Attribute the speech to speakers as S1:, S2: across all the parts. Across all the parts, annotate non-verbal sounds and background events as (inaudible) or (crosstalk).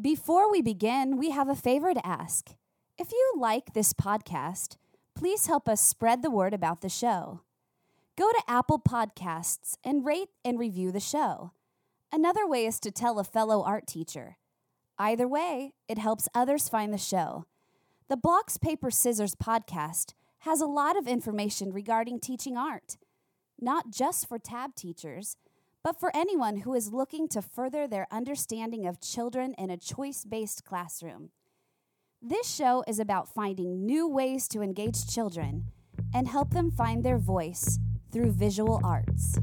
S1: Before we begin, we have a favor to ask. If you like this podcast, please help us spread the word about the show. Go to Apple Podcasts and rate and review the show. Another way is to tell a fellow art teacher. Either way, it helps others find the show. The Blocks, Paper, Scissors podcast has a lot of information regarding teaching art, not just for tab teachers, but for anyone who is looking to further their understanding of children in a choice based classroom. This show is about finding new ways to engage children and help them find their voice through visual arts.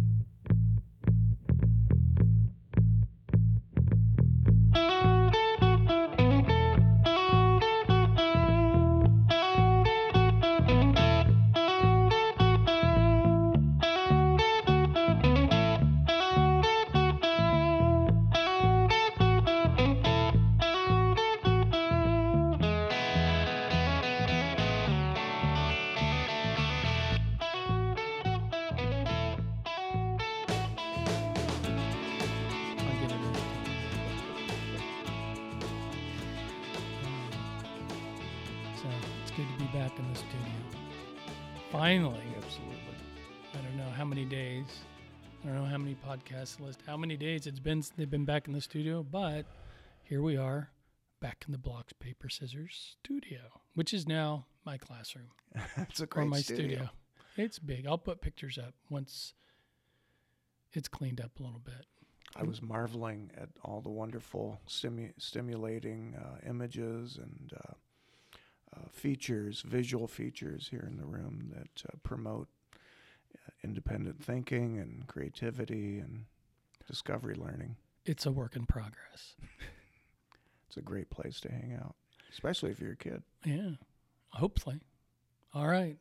S2: Good to be back in the studio. Finally.
S3: Absolutely.
S2: I don't know how many days. I don't know how many podcasts list, how many days it's been since they've been back in the studio, but here we are, back in the blocks, paper, scissors studio, which is now my classroom (laughs)
S3: It's a great or
S2: my
S3: studio.
S2: studio. It's big. I'll put pictures up once it's cleaned up a little bit.
S3: I was marveling at all the wonderful stimu- stimulating uh, images and uh, features, visual features here in the room that uh, promote uh, independent thinking and creativity and discovery learning.
S2: It's a work in progress.
S3: It's a great place to hang out, especially if you're a kid.
S2: Yeah, hopefully. All right.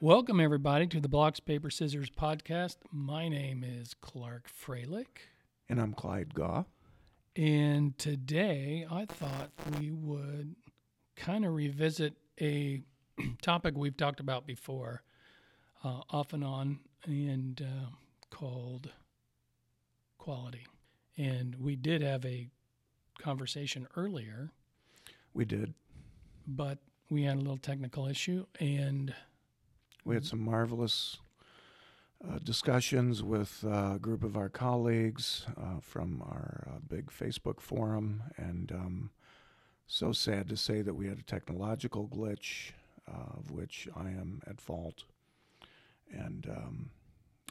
S2: Welcome, everybody, to the Blocks, Paper, Scissors podcast. My name is Clark Fralick.
S3: And I'm Clyde Gaw.
S2: And today I thought we would kind of revisit a (clears throat) topic we've talked about before, uh, off and on, and uh, called quality. And we did have a conversation earlier,
S3: We did.
S2: but we had a little technical issue. And
S3: We had some marvelous uh, discussions with uh, a group of our colleagues uh, from our uh, big Facebook forum, and um, so sad to say that we had a technological glitch, uh, of which I am at fault, and um,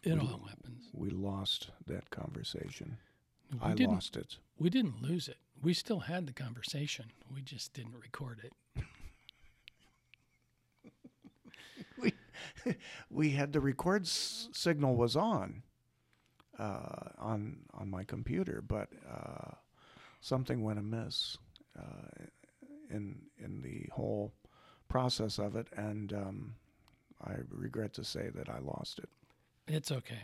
S2: it
S3: We-
S2: all happens.
S3: we lost that conversation.
S2: We
S3: I lost it.
S2: we didn't lose it. We still had the conversation. We just didn't record it. (laughs)
S3: we we had the record s- signal was on uh, on on my computer, but uh, something went amiss in in the whole process of it, and um, I regret to say that I lost it.
S2: It's okay.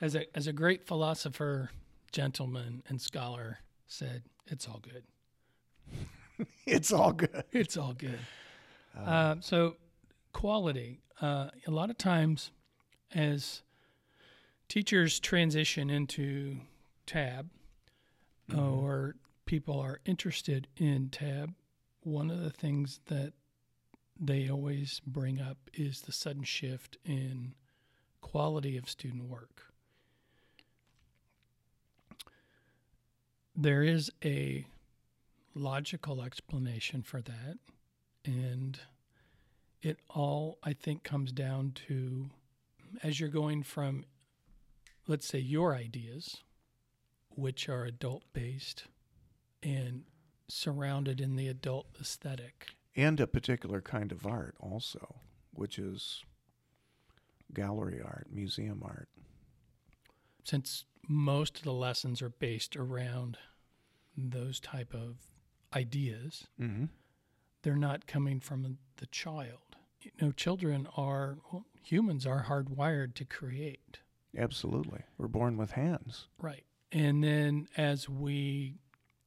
S2: As a as a great philosopher, gentleman, and scholar said, it's all good. (laughs)
S3: it's all good. (laughs)
S2: It's all good. Uh, so, quality. Uh, a lot of times, as teachers transition into tab, or people are interested in tab, one of the things that they always bring up is the sudden shift in quality of student work. There is a logical explanation for that. And it all, I think, comes down to as you're going from, let's say, your ideas, which are adult based and surrounded in the adult aesthetic.
S3: And a particular kind of art also, which is gallery art, museum art.
S2: Since most of the lessons are based around those type of ideas,
S3: Mm-hmm.
S2: they're not coming from the child. You know, children are well, humans are hardwired to create,
S3: Absolutely, we're born with hands.
S2: right? And then as we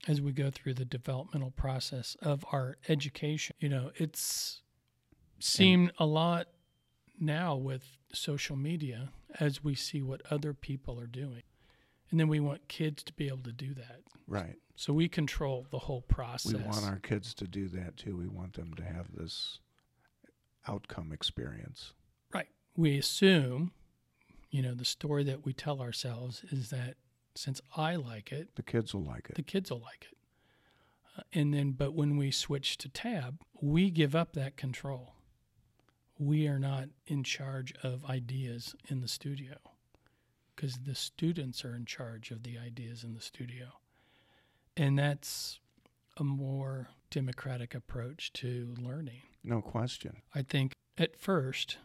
S2: as we go through the developmental process of our education, you know, it's seen a lot now with social media as we see what other people are doing. And then we want kids to be able to do that.
S3: Right.
S2: So we control the whole process.
S3: We want our kids to do that too. We want them to have this outcome experience.
S2: Right. We assume, you know, the story that we tell ourselves is that since I like it,
S3: The kids will like it.
S2: the kids will like it. Uh, and then, but when we switch to tab, we give up that control. We are not in charge of ideas in the studio because the students are in charge of the ideas in the studio. And that's a more democratic approach to learning.
S3: no question.
S2: I think at first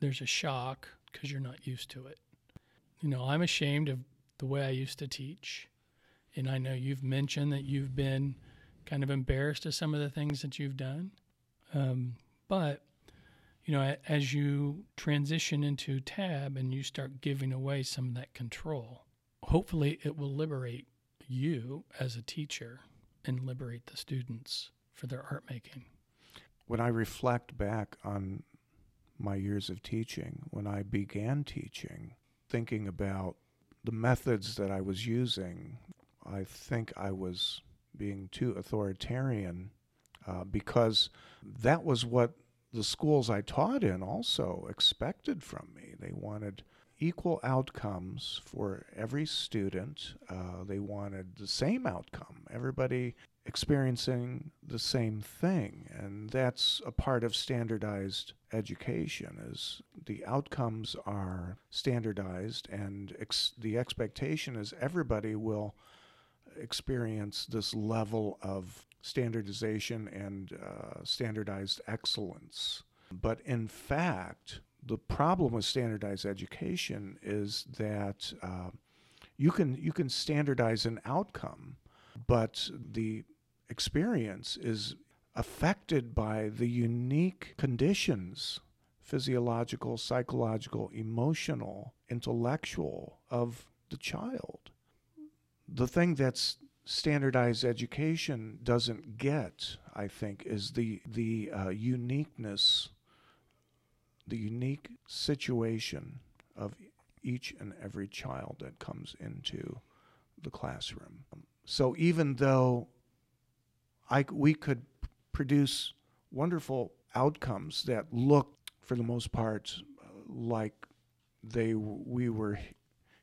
S2: there's a shock because you're not used to it. You know, I'm ashamed of the way I used to teach. And I know you've mentioned that you've been kind of embarrassed of some of the things that you've done. Um, but, you know, as you transition into tab and you start giving away some of that control, hopefully it will liberate you as a teacher and liberate the students for their art making.
S3: When I reflect back on my years of teaching, when I began teaching, thinking about the methods that I was using, I think I was being too authoritarian uh, because that was what the schools I taught in also expected from me. They wanted equal outcomes for every student. Uh, they wanted the same outcome. Everybody experiencing the same thing and that's a part of standardized education is the outcomes are standardized and ex- the expectation is everybody will experience this level of standardization and uh, standardized excellence. But in fact the problem with standardized education is that uh, you can you can standardize an outcome but the experience is affected by the unique conditions physiological, psychological, emotional, intellectual of the child. The thing that's standardized education doesn't get, I think, is the the uh, uniqueness, the unique situation of each and every child that comes into the classroom. So even though I, we could produce wonderful outcomes that look, for the most part, like they we were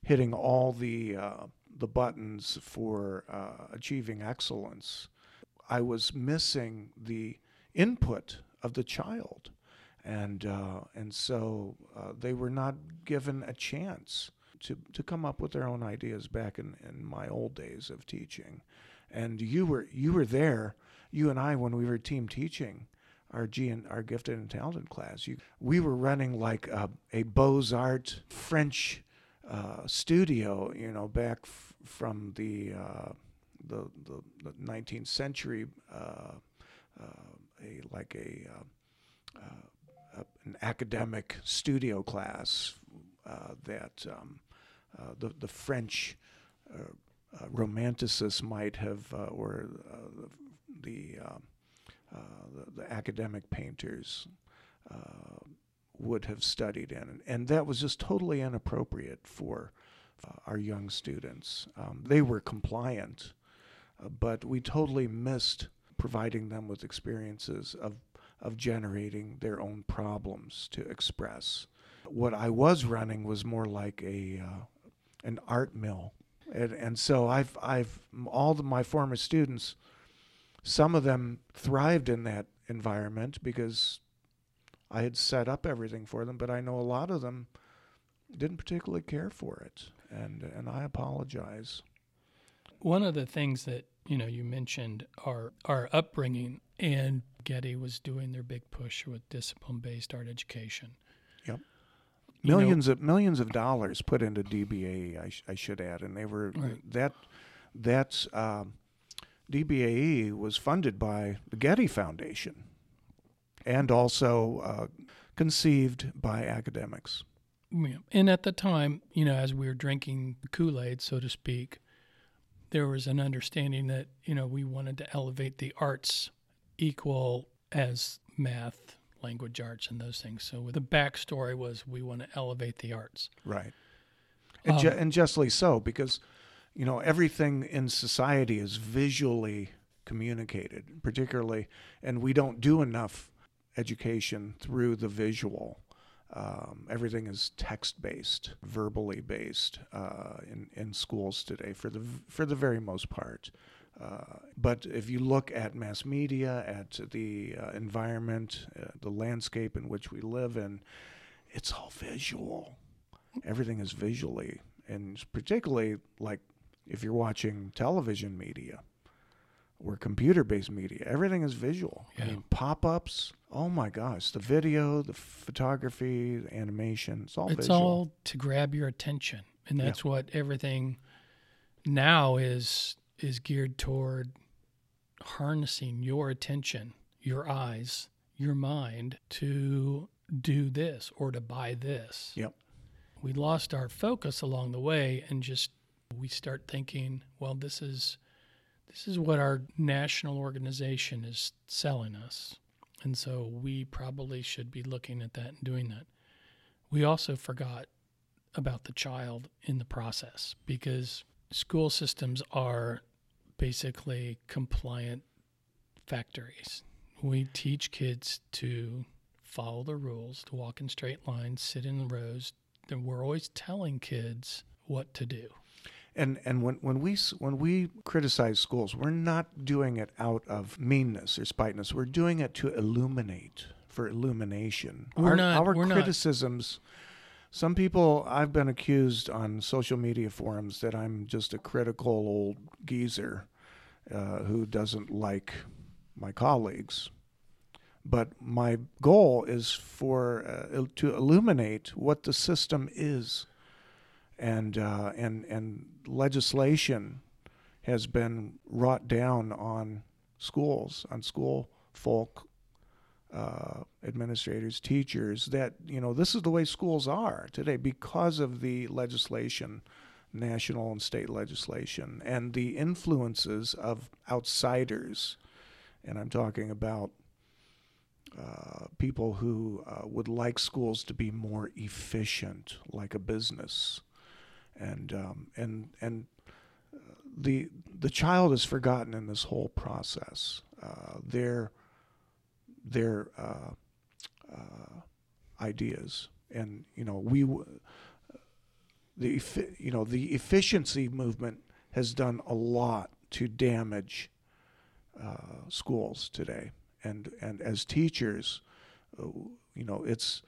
S3: hitting all the uh, the buttons for uh, achieving excellence. I was missing the input of the child, and uh, and so uh, they were not given a chance to to come up with their own ideas back in, in my old days of teaching. And you were you were there, you and I when we were team teaching our G and our gifted and talented class. You, we were running like a, a Beaux Arts French uh, studio, you know, back f- from the, uh, the, the the 19th century, uh, a like a, a an academic studio class that um, the the French uh, romanticists might have, uh, or uh, the, the, the academic painters would have studied in, and that was just totally inappropriate for our young students. Um, they were compliant, but we totally missed providing them with experiences of of generating their own problems to express. What I was running was more like a uh, an art mill and, and so I've I've all my former students, some of them thrived in that environment because I had set up everything for them, but I know a lot of them didn't particularly care for it, and and I apologize.
S2: One of the things that you know you mentioned are our upbringing, and Getty was doing their big push with discipline-based art education.
S3: Yep.
S2: You know-
S3: Millions of millions of dollars put into DBA. I, sh- I should add, and they were
S2: Right.
S3: that that's um, DBAE was funded by the Getty Foundation, and also uh, conceived by academics.
S2: Yeah. And at the time, you know, as we were drinking the Kool Aid, so to speak, there was an understanding that, you know, we wanted to elevate the arts equal as math, language arts, and those things. So the backstory was we want to elevate the arts.
S3: Right. And, ju-
S2: Um,
S3: and justly so, because you know, everything in society is visually communicated, particularly, and we don't do enough education through the visual. Um, everything is text based, verbally based uh, in in schools today for the for the very most part. Uh, but if you look at mass media, at the uh, environment, uh, the landscape in which we live in, it's all visual. Everything is visually, and particularly like if you're watching television media or computer based media, everything is visual.
S2: Yeah.
S3: I mean, pop ups, oh my gosh, the video, the photography, the animation, it's all
S2: it's
S3: visual.
S2: all to grab your attention and
S3: Yeah.
S2: that's what everything now is is geared toward harnessing your attention your eyes your mind to do this or to buy this.
S3: Yep.
S2: we lost our focus along the way and just we start thinking well this is this is what our national organization is selling us. And so we probably should be looking at that and doing that. We also forgot about the child in the process because school systems are basically compliant factories. We teach kids to follow the rules, to walk in straight lines, sit in rows. We're always telling kids what to do.
S3: And and when, when we when we criticize schools, we're not doing it out of meanness or spiteness. We're doing it to illuminate for illumination.
S2: We're
S3: our,
S2: not-
S3: our
S2: we're not-
S3: criticisms. Some people I've been accused on social media forums that I'm just a critical old geezer uh, who doesn't like my colleagues. But my goal is for uh, to illuminate what the system is and uh, and and legislation has been wrought down on schools, on school folk, uh, administrators, teachers. That you know this is the way schools are today because of the legislation, national and state legislation, and the influences of outsiders. And I'm talking about uh, people who uh, would like schools to be more efficient, like a business, and um, and and uh, the the child is forgotten in this whole process. Uh, their their uh, uh, ideas, and you know we the you know the efficiency movement has done a lot to damage uh, schools today, and and as teachers, uh, you know it's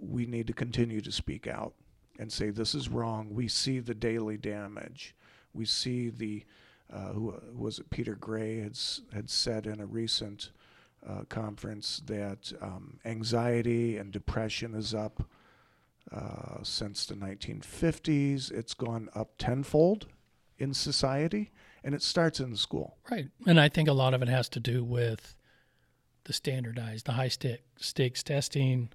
S3: we need to continue to speak out and say this is wrong. We see the daily damage. We see the uh, who who was it? Peter Gray had had said in a recent uh, conference that um, anxiety and depression is up uh, since the 1950s. It's gone up tenfold in society, and it starts in school.
S2: Right. And I think a lot of it has to do with the standardized, the high sta- stakes testing,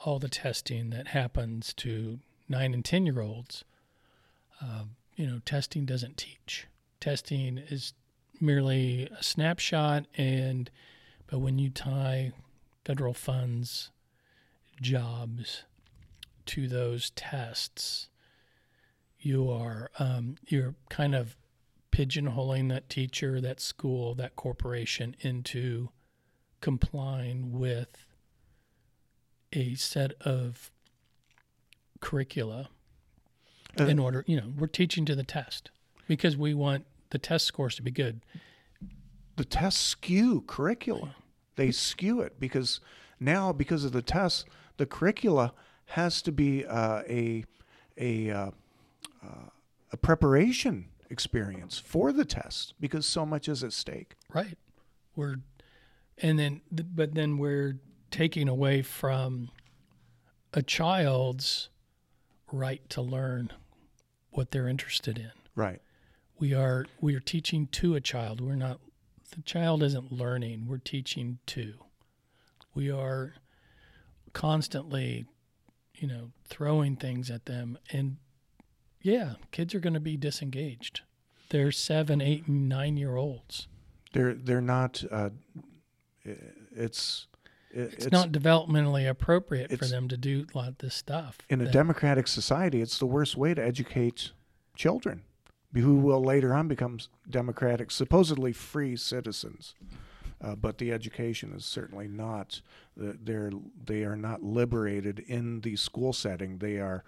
S2: all the testing that happens to nine and 10 year olds. Um, you know, testing doesn't teach. Testing is merely a snapshot. And, but when you tie federal funds, jobs to those tests, you are, um, you're kind of pigeonholing that teacher, that school, that corporation into complying with a set of curricula
S3: Uh,
S2: in order, you know, we're teaching to the test because we want the test scores to be good.
S3: The tests skew curricula. They skew it because now, because of the tests, the curricula has to be uh, a a uh, uh, a preparation experience for the test because so much is at stake.
S2: Right. We're, and then, but then we're taking away from a child's right to learn what they're interested in.
S3: Right.
S2: We are we are teaching to a child. We're not the child isn't learning. We're teaching too. We are constantly, you know, throwing things at them and yeah, kids are going to be disengaged. They're seven, eight, and nine year olds.
S3: They're they're not. Uh, i- it's
S2: It's, not developmentally appropriate for them to do a lot of this stuff.
S3: in a democratic society. It's the worst way to educate children who will later on become democratic, supposedly free citizens. Uh, but the education is certainly not. They're they are not liberated in the school setting. They are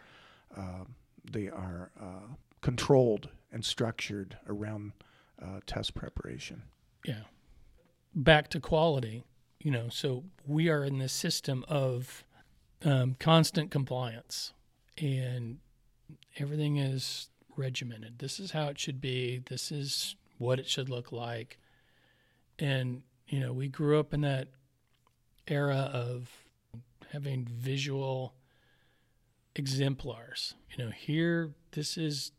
S3: uh, they are uh, controlled and structured around uh, test preparation.
S2: Yeah. Back to quality, you know. So we are in this system of um, constant compliance, and everything is regimented. This is how it should be. This is what it should look like. And you know, we grew up in that era of having visual exemplars. You know, here, this is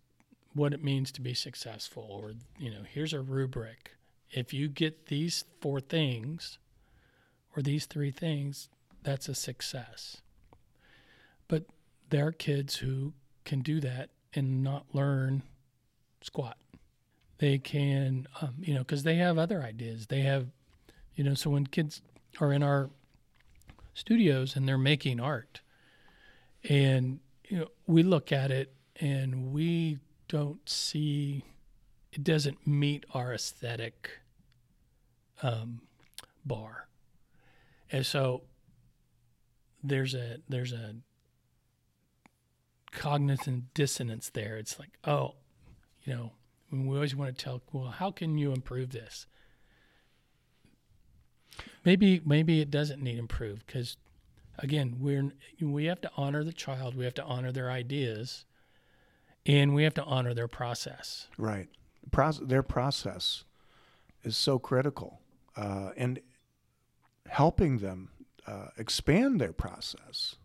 S2: what it means to be successful, or, you know, here's a rubric. If you get these four things or these three things, that's a success. But there are kids who can do that and not learn squat. They can, um, you know, because they have other ideas. They have you know, so when kids are in our studios and they're making art, and you know, we look at it and we don't see it doesn't meet our aesthetic um, bar, and so there's a there's a cognitive dissonance there. It's like, oh, you know, we always want to tell, well, how can you improve this? Maybe maybe it doesn't need improved because again we're we have to honor the child, we have to honor their ideas, and we have to honor their process.
S3: Right, Pro- their process is so critical, uh, and helping them uh, expand their process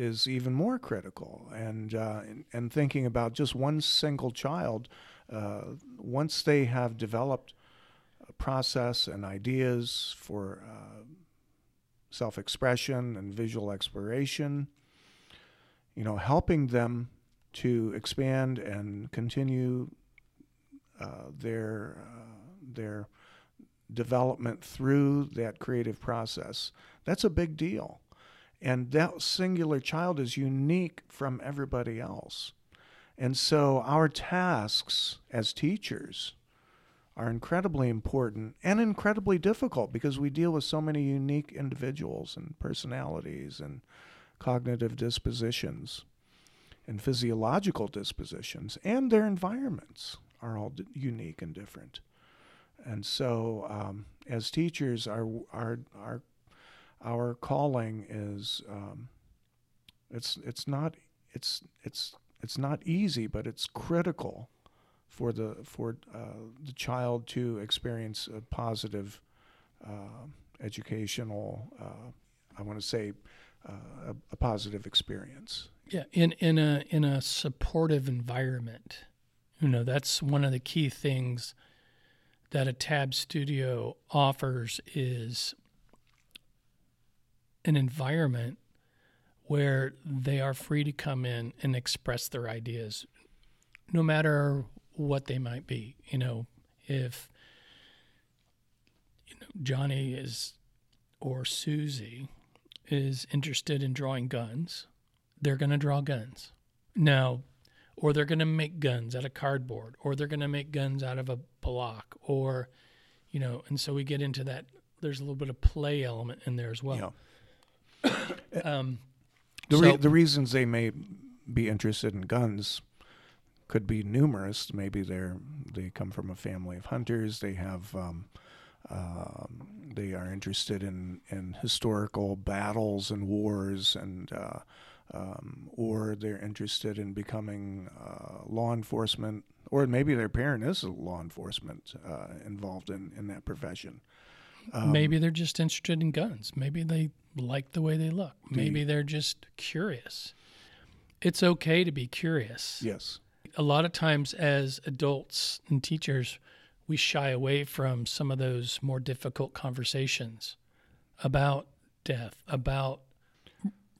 S3: is even more critical. And uh, and, and, thinking about just one single child, uh, once they have developed a process and ideas for uh, self expression and visual exploration, you know, helping them to expand and continue uh, their, uh, their development through that creative process. That's a big deal. And that singular child is unique from everybody else. And so our tasks as teachers are incredibly important and incredibly difficult because we deal with so many unique individuals and personalities and cognitive dispositions and physiological dispositions and their environments are all d- unique and different. And so, um, as teachers, our our our our calling is um, it's it's not it's it's it's not easy, but it's critical for the for uh, the child to experience a positive uh, educational. Uh, I want to say uh, a, a, positive experience.
S2: Yeah, in in a in a supportive environment. You know, that's one of the key things that a tab studio offers is an environment where they are free to come in and express their ideas no matter what they might be. You know, if you know, Johnny is or Susie is interested in drawing guns, they're going to draw guns. Now, or they're going to make guns out of cardboard, or they're going to make guns out of a block, or, you know, and so we get into that. There's a little bit of play element in there as well.
S3: Yeah. (laughs) um, the, so, re- the reasons they may be interested in guns could be numerous. Maybe they're they come from a family of hunters. They have um, um, they are interested in in historical battles and wars, and uh, um, or they're interested in becoming uh, law enforcement, or maybe their parent is law enforcement uh, involved in in that profession.
S2: Um, maybe they're just interested in guns. Maybe they like the way they look. Maybe they're just curious. It's okay to be curious.
S3: Yes
S2: a lot of times as adults and teachers, we shy away from some of those more difficult conversations about death, about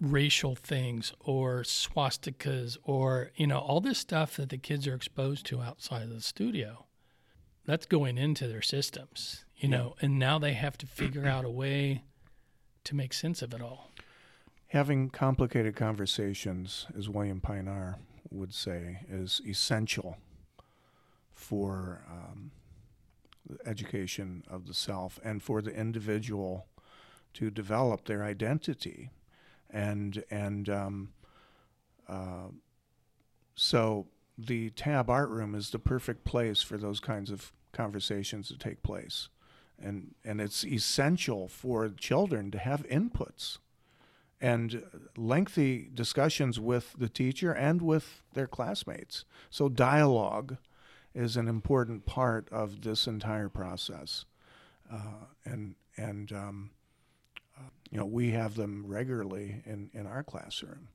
S2: racial things or swastikas or you know all this stuff that the kids are exposed to outside of the studio that's going into their systems you know and now they have to figure out a way to make sense of it all.
S3: Having complicated conversations as william pinar would say is essential for um, the education of the self and for the individual to develop their identity, and and um, uh, so the Tab Art Room is the perfect place for those kinds of conversations to take place, and and it's essential for children to have inputs and lengthy discussions with the teacher and with their classmates. So dialogue is an important part of this entire process, uh, and and um, you know we have them regularly in in our classroom,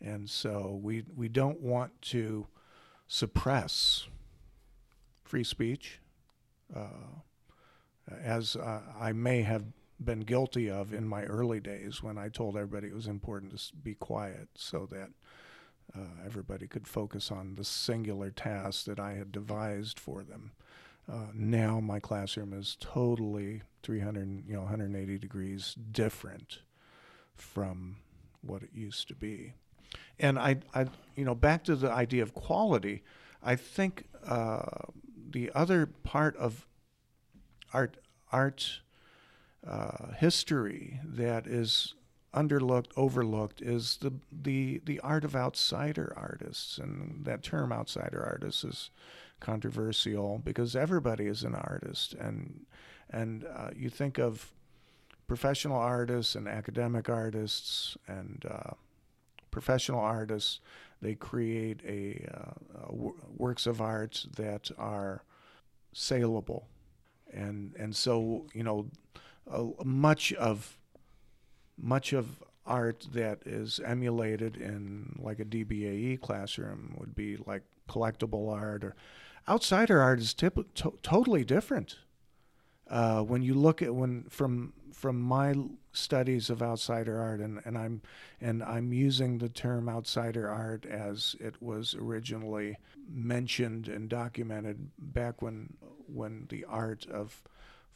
S3: and so we we don't want to suppress free speech, uh, as uh, I may have been guilty of in my early days when I told everybody it was important to be quiet so that uh, everybody could focus on the singular task that I had devised for them. Uh, now my classroom is totally 300, you know, 180 degrees different from what it used to be. And I, I you know, back to the idea of quality, I think uh, the other part of art, art uh, history that is underlooked, overlooked is the the the art of outsider artists, and that term outsider artists is controversial because everybody is an artist, and and uh, you think of professional artists and academic artists and uh, professional artists. They create a, uh, works of art that are saleable, and and so you know, much of much of art that is emulated in like a DBAE classroom would be like collectible art or outsider art is tip- to- totally different. Uh, when you look at when from from my studies of outsider art and, and I'm and I'm using the term outsider art as it was originally mentioned and documented back when when the art of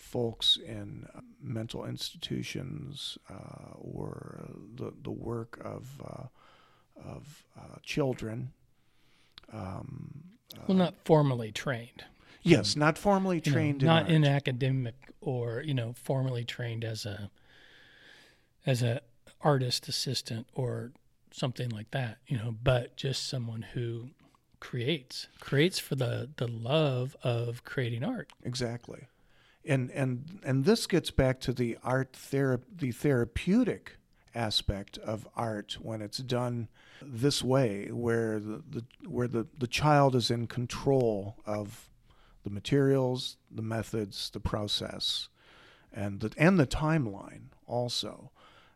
S3: folks in uh, mental institutions uh, or the, the work of, uh, of uh, children. Um,
S2: well, not formally trained.
S3: Yes, not formally trained.
S2: You know, not
S3: in,
S2: in academic or you know formally trained as a as a artist assistant or something like that. You know, but just someone who creates creates for the the love of creating art.
S3: Exactly and and and this gets back to the art thera- the therapeutic aspect of art when it's done this way where the, the where the, the child is in control of the materials the methods the process and the and the timeline also.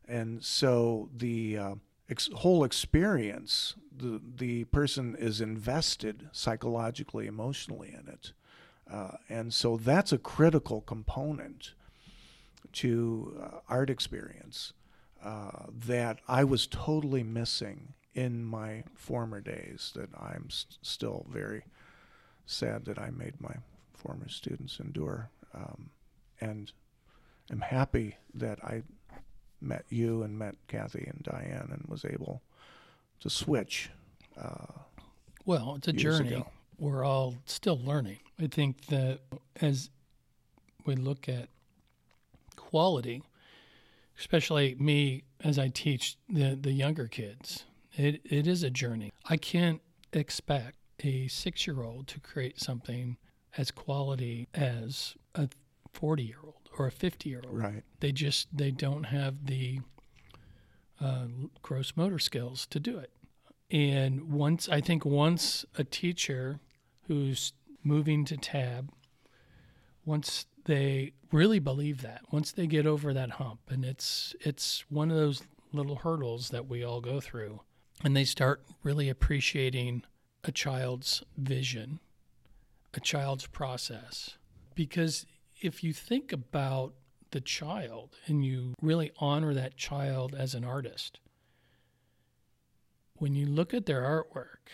S3: And so the uh, ex- whole experience the the person is invested psychologically emotionally in it uh, and so that's a critical component to uh, art experience uh, that I was totally missing in my former days that I'm st- still very sad that I made my former students endure. Um, and I'm happy that I met you and met Kathy and Diane and was able to switch. Uh,
S2: well, it's a journey. Ago we're all still learning. I think that as we look at quality, especially me as I teach the, the younger kids, it, it is a journey. I can't expect a six year old to create something as quality as a 40 year old or a 50 year old.
S3: Right.
S2: They just, they don't have the uh, gross motor skills to do it. And once, I think once a teacher who's moving to tab, once they really believe that, once they get over that hump, and it's it's one of those little hurdles that we all go through, and they start really appreciating a child's vision, a child's process. Because if you think about the child and you really honor that child as an artist, when you look at their artwork,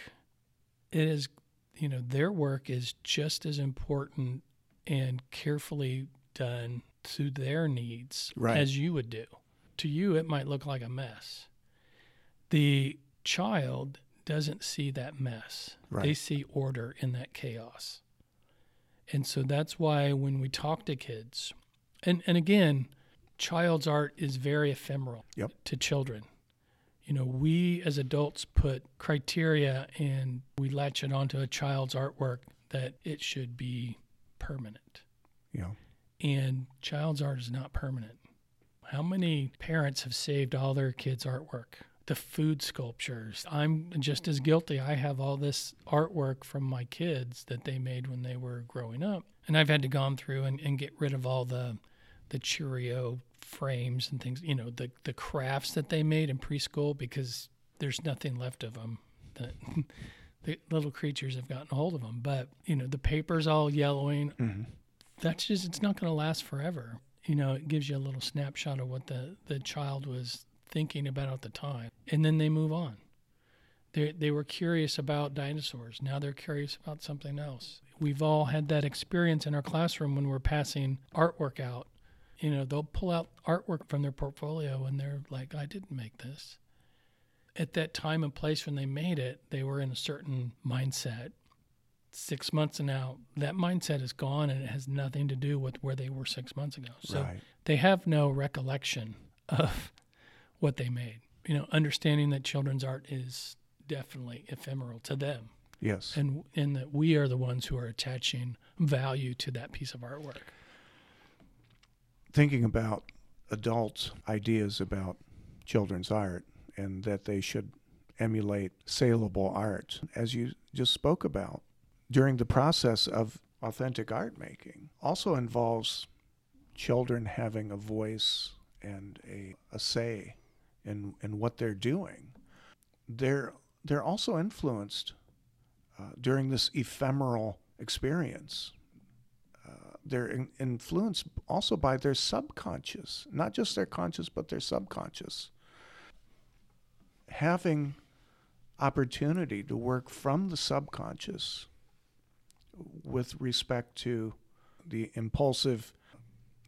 S2: it is you know, their work is just as important and carefully done to their needs
S3: right.
S2: as you would do. To you, it might look like a mess. The child doesn't see that mess.
S3: Right.
S2: They see order in that chaos. And so that's why when we talk to kids, and, and again, child's art is very ephemeral
S3: Yep.
S2: to children. You know, we as adults put criteria and we latch it onto a child's artwork that it should be permanent.
S3: You know,
S2: And child's art is not permanent. How many parents have saved all their kids' artwork? The food sculptures. I'm just as guilty. I have all this artwork from my kids that they made when they were growing up. And I've had to gone through and, and get rid of all the the Cheerio frames and things, you know, the, the crafts that they made in preschool because there's nothing left of them. The, (laughs) the little creatures have gotten a hold of them. But, you know, the paper's all yellowing
S3: Mhm.
S2: that's just it's not going to last forever you know it gives you a little snapshot of what the the child was thinking about at the time and then they move on. They they were curious about dinosaurs. Now they're curious about something else. We've all had that experience in our classroom when we're passing artwork out. You know they'll pull out artwork from their portfolio and they're like i didn't make this. At that time and place when they made it they were in a certain mindset. Six months now, that mindset is gone and it has nothing to do with where they were six months ago. So
S3: right.
S2: they have no recollection of what they made. You know, understanding that children's art is definitely ephemeral to them,
S3: Yes.
S2: and and that we are the ones who are attaching value to that piece of artwork.
S3: Thinking about adult ideas about children's art and that they should emulate saleable art, as you just spoke about, during the process of authentic art making, also involves children having a voice and a, a say in, in what they're doing. They're, they're also influenced uh, during this ephemeral experience. Uh, they're in, influenced also by their subconscious, not just their conscious, but their subconscious. Having opportunity to work from the subconscious with respect to the impulsive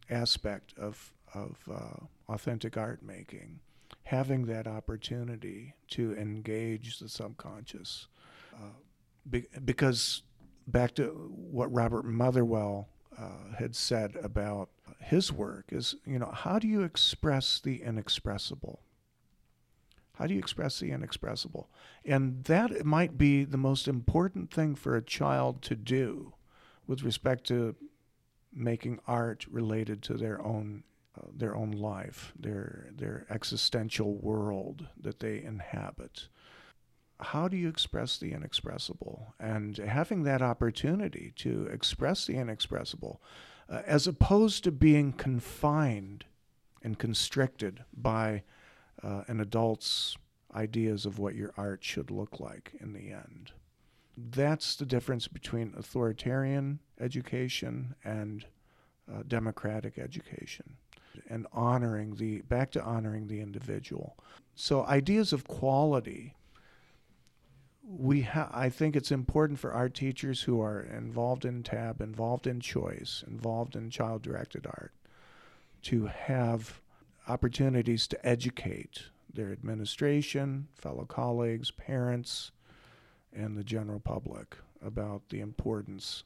S3: aspect of, of uh, authentic art making, having that opportunity to engage the subconscious. Uh, be, because back to what Robert Motherwell uh, had said about his work is, you know, how do you express the inexpressible? How do you express the inexpressible? And that might be the most important thing for a child to do with respect to making art related to their own their own life, their their existential world that they inhabit. How do you express the inexpressible? And having that opportunity to express the inexpressible, uh, as opposed to being confined and constricted by uh, an adult's ideas of what your art should look like in the end. That's the difference between authoritarian education and uh, democratic education and honoring the back to honoring the individual. So ideas of quality we ha- I think it's important for our teachers who are involved in tab, involved in choice, involved in child directed art to have opportunities to educate their administration, fellow colleagues, parents, and the general public about the importance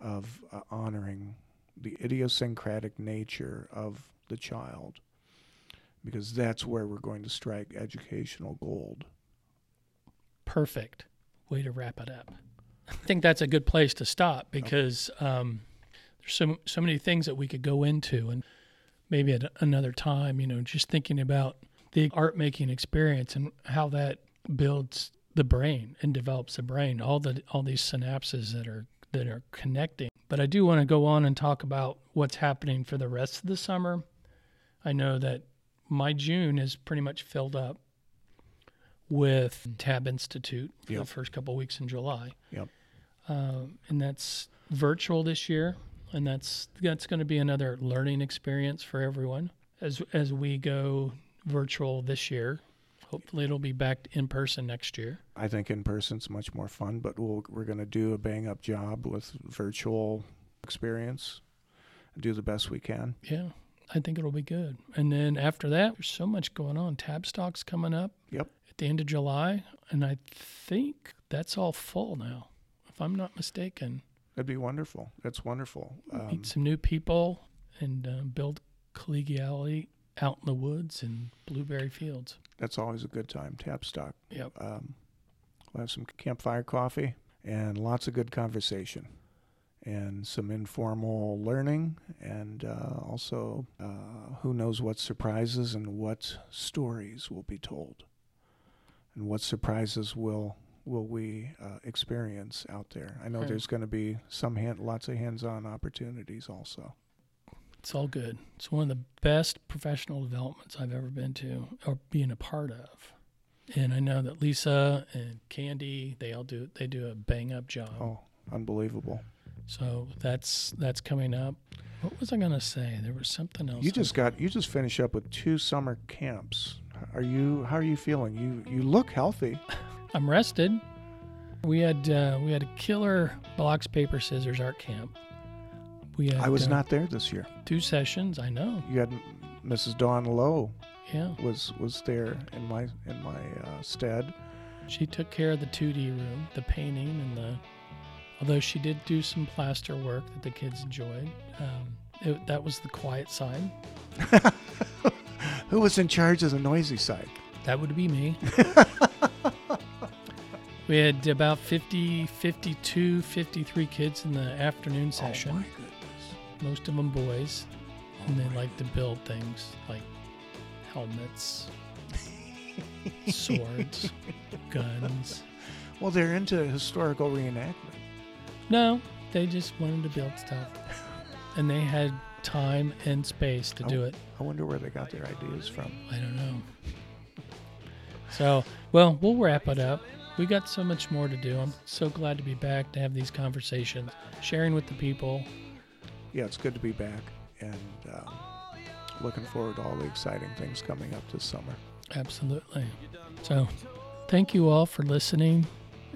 S3: of uh, honoring the idiosyncratic nature of the child because that's where we're going to strike educational gold.
S2: Perfect way to wrap it up. I think that's a good place to stop because um, there's so so many things that we could go into, and maybe at another time, you know, just thinking about the art making experience and how that builds the brain and develops the brain, all the all these synapses that are that are connecting. But I do want to go on and talk about what's happening for the rest of the summer. I know that my June is pretty much filled up with Tab Institute for
S3: Yep.
S2: the first couple of weeks in July.
S3: Yep.
S2: Um, and that's virtual this year, and that's that's going to be another learning experience for everyone as as we go virtual this year. Hopefully, it'll be back in person next year.
S3: I think in person's much more fun, but we'll, we're going to do a bang up job with virtual experience do the best we can.
S2: Yeah, I think it'll be good. And then after that, there's so much going on. Tab stock's coming up.
S3: Yep.
S2: At the end of July, and I think that's all full now, if I'm not mistaken.
S3: That'd be wonderful. That's wonderful. Um,
S2: Meet some new people and uh, build collegiality out in the woods and blueberry fields.
S3: that's always a good time. Tab stock.
S2: Yep.
S3: Um, we'll have some campfire coffee and lots of good conversation and some informal learning and uh, also uh, who knows what surprises and what stories will be told and what surprises will will we uh, experience out there. I know
S2: Right.
S3: there's going to be some hand, lots of hands-on opportunities also.
S2: It's all good. It's one of the best professional developments I've ever been to or being a part of. And I know that Lisa and Candy, they all do they do a bang up job.
S3: Oh, unbelievable!
S2: So that's that's coming up. What was I gonna say? There was something else.
S3: You just got you just finished up with two summer camps. Are you how are you feeling? You you look healthy. (laughs)
S2: I'm rested. We had uh, we had a killer blocks paper scissors art camp. We had
S3: I was
S2: uh,
S3: not there this year.
S2: two sessions. I know.
S3: You had Mrs. Dawn Lowe
S2: Yeah,
S3: was was there in my in my uh, stead.
S2: she took care of the 2D room, the painting, and the. Although she did do some plaster work that the kids enjoyed, um, it, that was the quiet side. (laughs)
S3: Who was in charge of the noisy side?
S2: That would be me. (laughs) we had about 50, 52, 53 kids in the afternoon session.
S3: Oh my goodness!
S2: most of them boys, and they like to build things like helmets, (laughs) swords, guns.
S3: Well, they're into historical reenactment.
S2: No, they just wanted to build stuff, and they had time and space to do
S3: Oh.
S2: it.
S3: I wonder where they got their ideas from.
S2: I don't know. So, well, we'll wrap it up. We got so much more to do. I'm so glad to be back to have these conversations, sharing with the people.
S3: Yeah, it's good to be back, and um, looking forward to all the exciting things coming up this summer.
S2: Absolutely. So, thank you all for listening.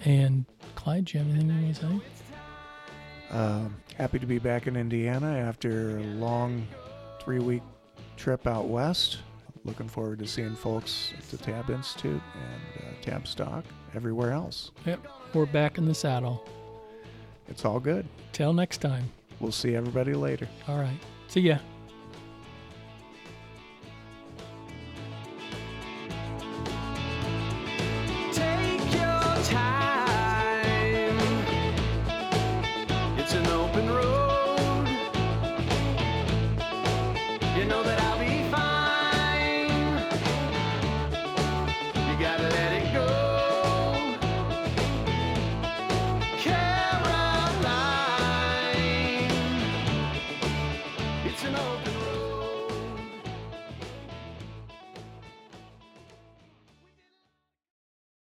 S2: And Clyde, do you have anything you want to say?
S3: Um, happy to be back in Indiana after a long three week trip out west. Looking forward to seeing folks at the Tab Institute and uh, Tab Stock everywhere else.
S2: Yep. We're back in the saddle.
S3: It's all good.
S2: Till next time.
S3: We'll see everybody later.
S2: All right. See ya.